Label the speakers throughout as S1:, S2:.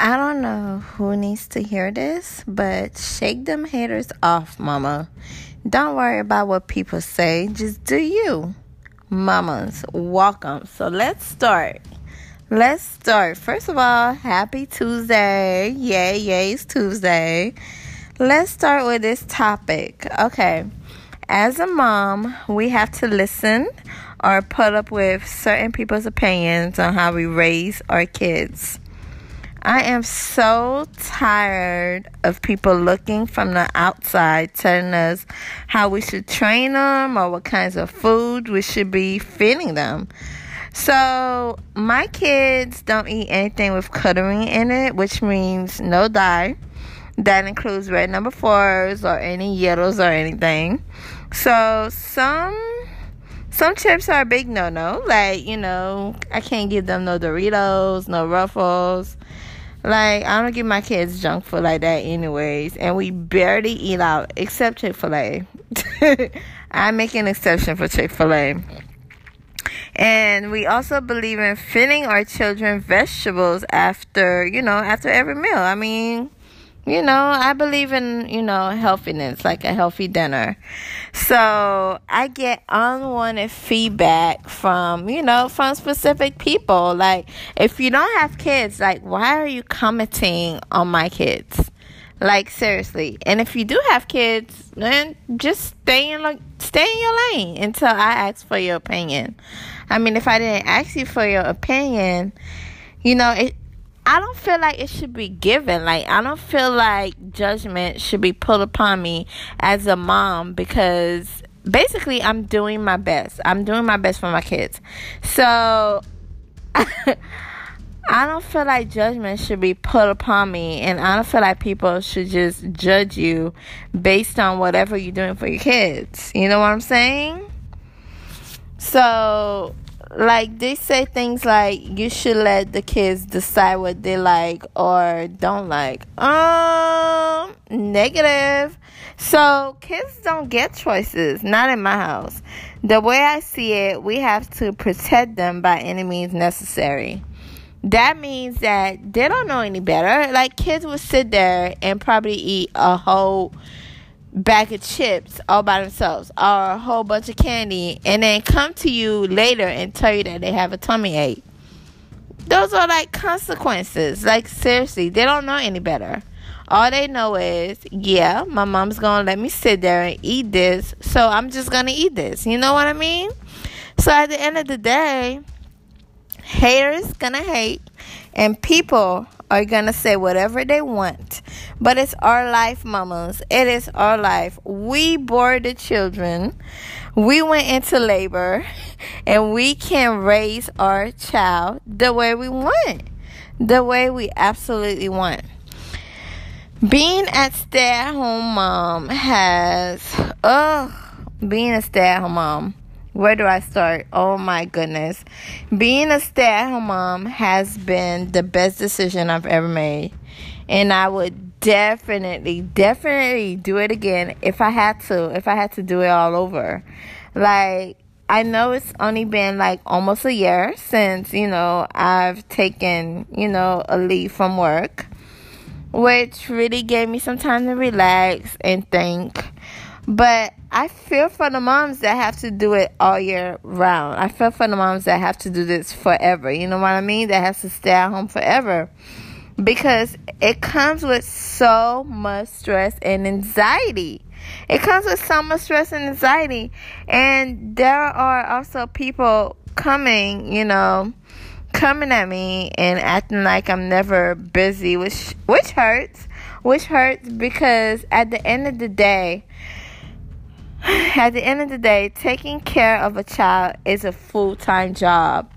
S1: I don't know who needs to hear this, but shake them haters off, mama. Don't worry about what people say, just do you. Mamas, welcome. So let's start. Let's start. First of all, happy Tuesday. Yay, yay, it's Tuesday. Let's start with this topic. Okay. As a mom, we have to listen or put up with certain people's opinions on how we raise our kids. I am so tired of people looking from the outside telling us how we should train them or what kinds of food we should be feeding them. So, my kids don't eat anything with coloring in it, which means no dye. That includes red number fours or any yellows or anything. So, some some chips are a big no no. Like, you know, I can't give them no Doritos, no Ruffles. Like, I don't give my kids junk food like that, anyways. And we barely eat out, except Chick fil A. I make an exception for Chick fil A. And we also believe in feeding our children vegetables after, you know, after every meal. I mean, you know, I believe in, you know, healthiness, like a healthy dinner. So I get unwanted feedback from, you know, from specific people. Like, if you don't have kids, like, why are you commenting on my kids? Like seriously. And if you do have kids, then just stay in like stay in your lane until I ask for your opinion. I mean, if I didn't ask you for your opinion, you know, it I don't feel like it should be given. Like, I don't feel like judgment should be put upon me as a mom because basically I'm doing my best. I'm doing my best for my kids. So, I don't feel like judgment should be put upon me, and I don't feel like people should just judge you based on whatever you're doing for your kids. You know what I'm saying? So, like they say things like you should let the kids decide what they like or don't like. Um, negative. So kids don't get choices. Not in my house. The way I see it, we have to protect them by any means necessary. That means that they don't know any better. Like kids will sit there and probably eat a whole bag of chips all by themselves or a whole bunch of candy and then come to you later and tell you that they have a tummy ache. Those are like consequences. Like, seriously, they don't know any better. All they know is, yeah, my mom's gonna let me sit there and eat this, so I'm just gonna eat this. You know what I mean? So at the end of the day, haters gonna hate, and people are gonna say whatever they want. But it's our life, mamas. It is our life. We bore the children. We went into labor and we can raise our child the way we want. The way we absolutely want. Being a stay at home mom has, oh, being a stay at home mom where do I start? Oh my goodness. Being a stay at home mom has been the best decision I've ever made. And I would definitely, definitely do it again if I had to, if I had to do it all over. Like, I know it's only been like almost a year since, you know, I've taken, you know, a leave from work, which really gave me some time to relax and think. But I feel for the moms that have to do it all year round. I feel for the moms that have to do this forever. You know what I mean? That has to stay at home forever. Because it comes with so much stress and anxiety. It comes with so much stress and anxiety. And there are also people coming, you know, coming at me and acting like I'm never busy, which which hurts. Which hurts because at the end of the day, at the end of the day, taking care of a child is a full time job.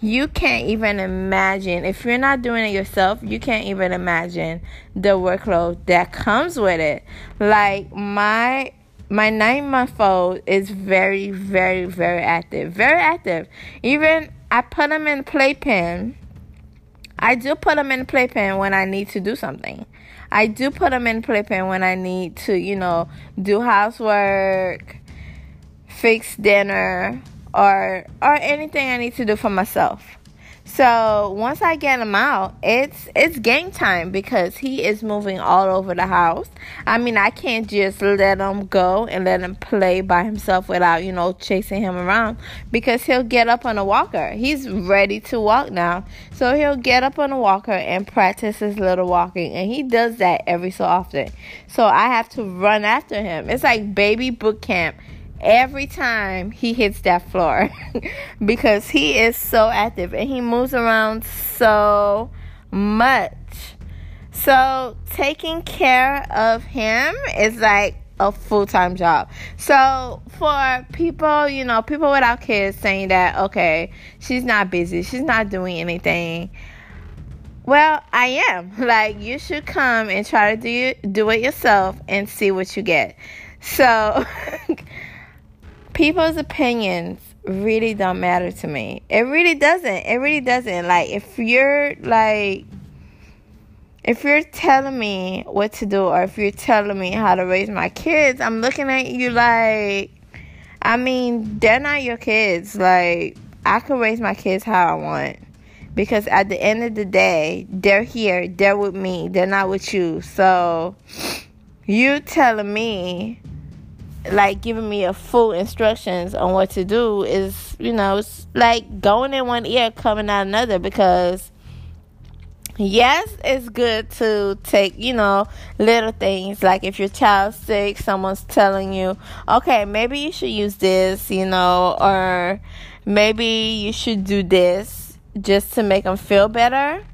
S1: You can't even imagine, if you're not doing it yourself, you can't even imagine the workload that comes with it. Like, my my nine month old is very, very, very active. Very active. Even I put him in playpen. I do put him in playpen when I need to do something. I do put them in playpen when I need to, you know, do housework, fix dinner, or or anything I need to do for myself. So once I get him out, it's it's game time because he is moving all over the house. I mean, I can't just let him go and let him play by himself without you know chasing him around because he'll get up on a walker. He's ready to walk now, so he'll get up on a walker and practice his little walking, and he does that every so often. So I have to run after him. It's like baby boot camp every time he hits that floor because he is so active and he moves around so much. So, taking care of him is like a full time job. So, for people, you know, people without kids saying that, okay, she's not busy, she's not doing anything. Well, I am. Like, you should come and try to do, do it yourself and see what you get. So, people's opinions really don't matter to me. It really doesn't. It really doesn't. Like if you're like if you're telling me what to do or if you're telling me how to raise my kids, I'm looking at you like I mean, they're not your kids. Like I can raise my kids how I want. Because at the end of the day, they're here, they're with me, they're not with you. So you telling me like giving me a full instructions on what to do is you know it's like going in one ear coming out another because yes it's good to take you know little things. Like if your child's sick someone's telling you okay maybe you should use this you know or maybe you should do this just to make them feel better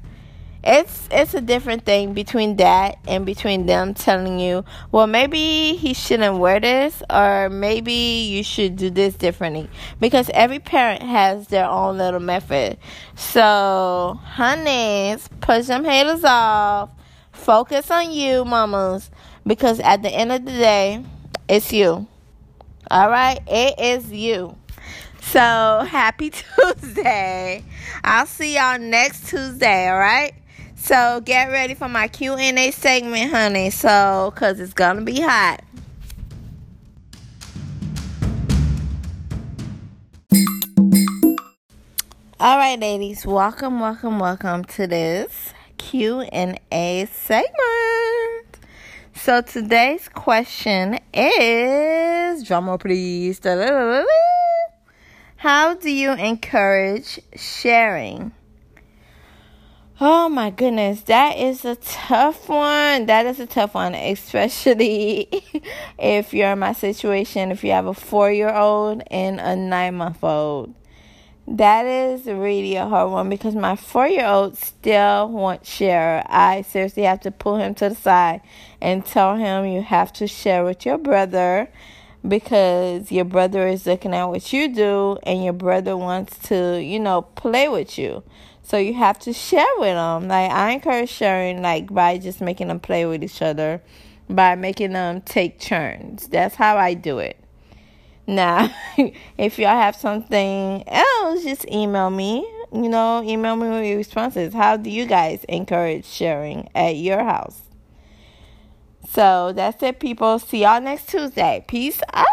S1: it's it's a different thing between that and between them telling you well maybe he shouldn't wear this or maybe you should do this differently. Because every parent has their own little method. So honeys push them haters off. Focus on you mamas. Because at the end of the day it's you. All right? It is you. So happy tuesday. I'll see y'all next tuesday all right so get ready for my Q&A segment, honey. So, cause it's gonna be hot. All right, ladies, welcome, welcome, welcome to this Q&A segment. So today's question is, drumroll please. How do you encourage sharing? Oh my goodness, that is a tough one. That is a tough one, especially if you're in my situation, if you have a four year old and a nine month old. That is really a hard one because my four year old still won't share. I seriously have to pull him to the side and tell him you have to share with your brother because your brother is looking at what you do and your brother wants to, you know, play with you. So you have to share with them. Like I encourage sharing, like by just making them play with each other, by making them take turns. That's how I do it. Now, if y'all have something else, just email me. You know, email me with your responses. How do you guys encourage sharing at your house? So that's it, people. See y'all next Tuesday. Peace out.